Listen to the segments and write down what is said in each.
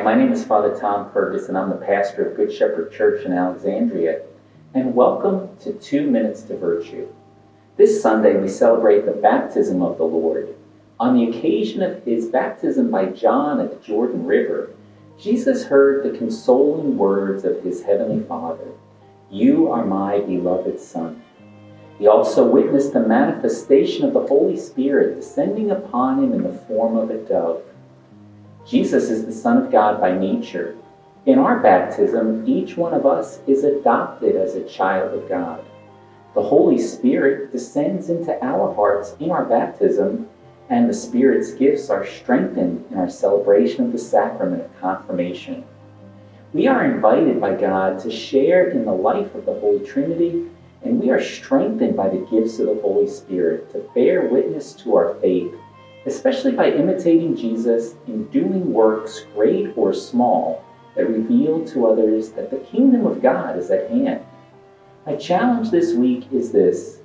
name is Father Tom Ferguson. And I'm the pastor of Good Shepherd Church in Alexandria, and welcome to Two Minutes to Virtue. This Sunday, we celebrate the baptism of the Lord. On the occasion of his baptism by John at the Jordan River, Jesus heard the consoling words of his heavenly Father You are my beloved Son. He also witnessed the manifestation of the Holy Spirit descending upon him in the form of a dove. Jesus is the Son of God by nature. In our baptism, each one of us is adopted as a child of God. The Holy Spirit descends into our hearts in our baptism, and the Spirit's gifts are strengthened in our celebration of the sacrament of confirmation. We are invited by God to share in the life of the Holy Trinity, and we are strengthened by the gifts of the Holy Spirit to bear witness to our faith especially by imitating Jesus in doing works, great or small, that reveal to others that the kingdom of God is at hand. My challenge this week is this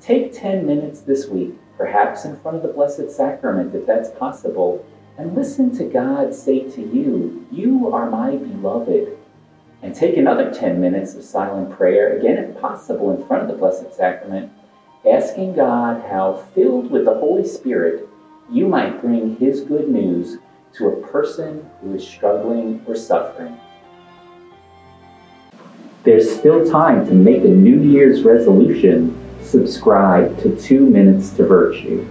take 10 minutes this week, perhaps in front of the Blessed Sacrament, if that's possible, and listen to God say to you, You are my beloved. And take another 10 minutes of silent prayer, again, if possible, in front of the Blessed Sacrament, asking God how, filled with the Holy Spirit, you might bring His good news to a person who is struggling or suffering. There's still time to make a New Year's resolution. Subscribe to Two Minutes to Virtue.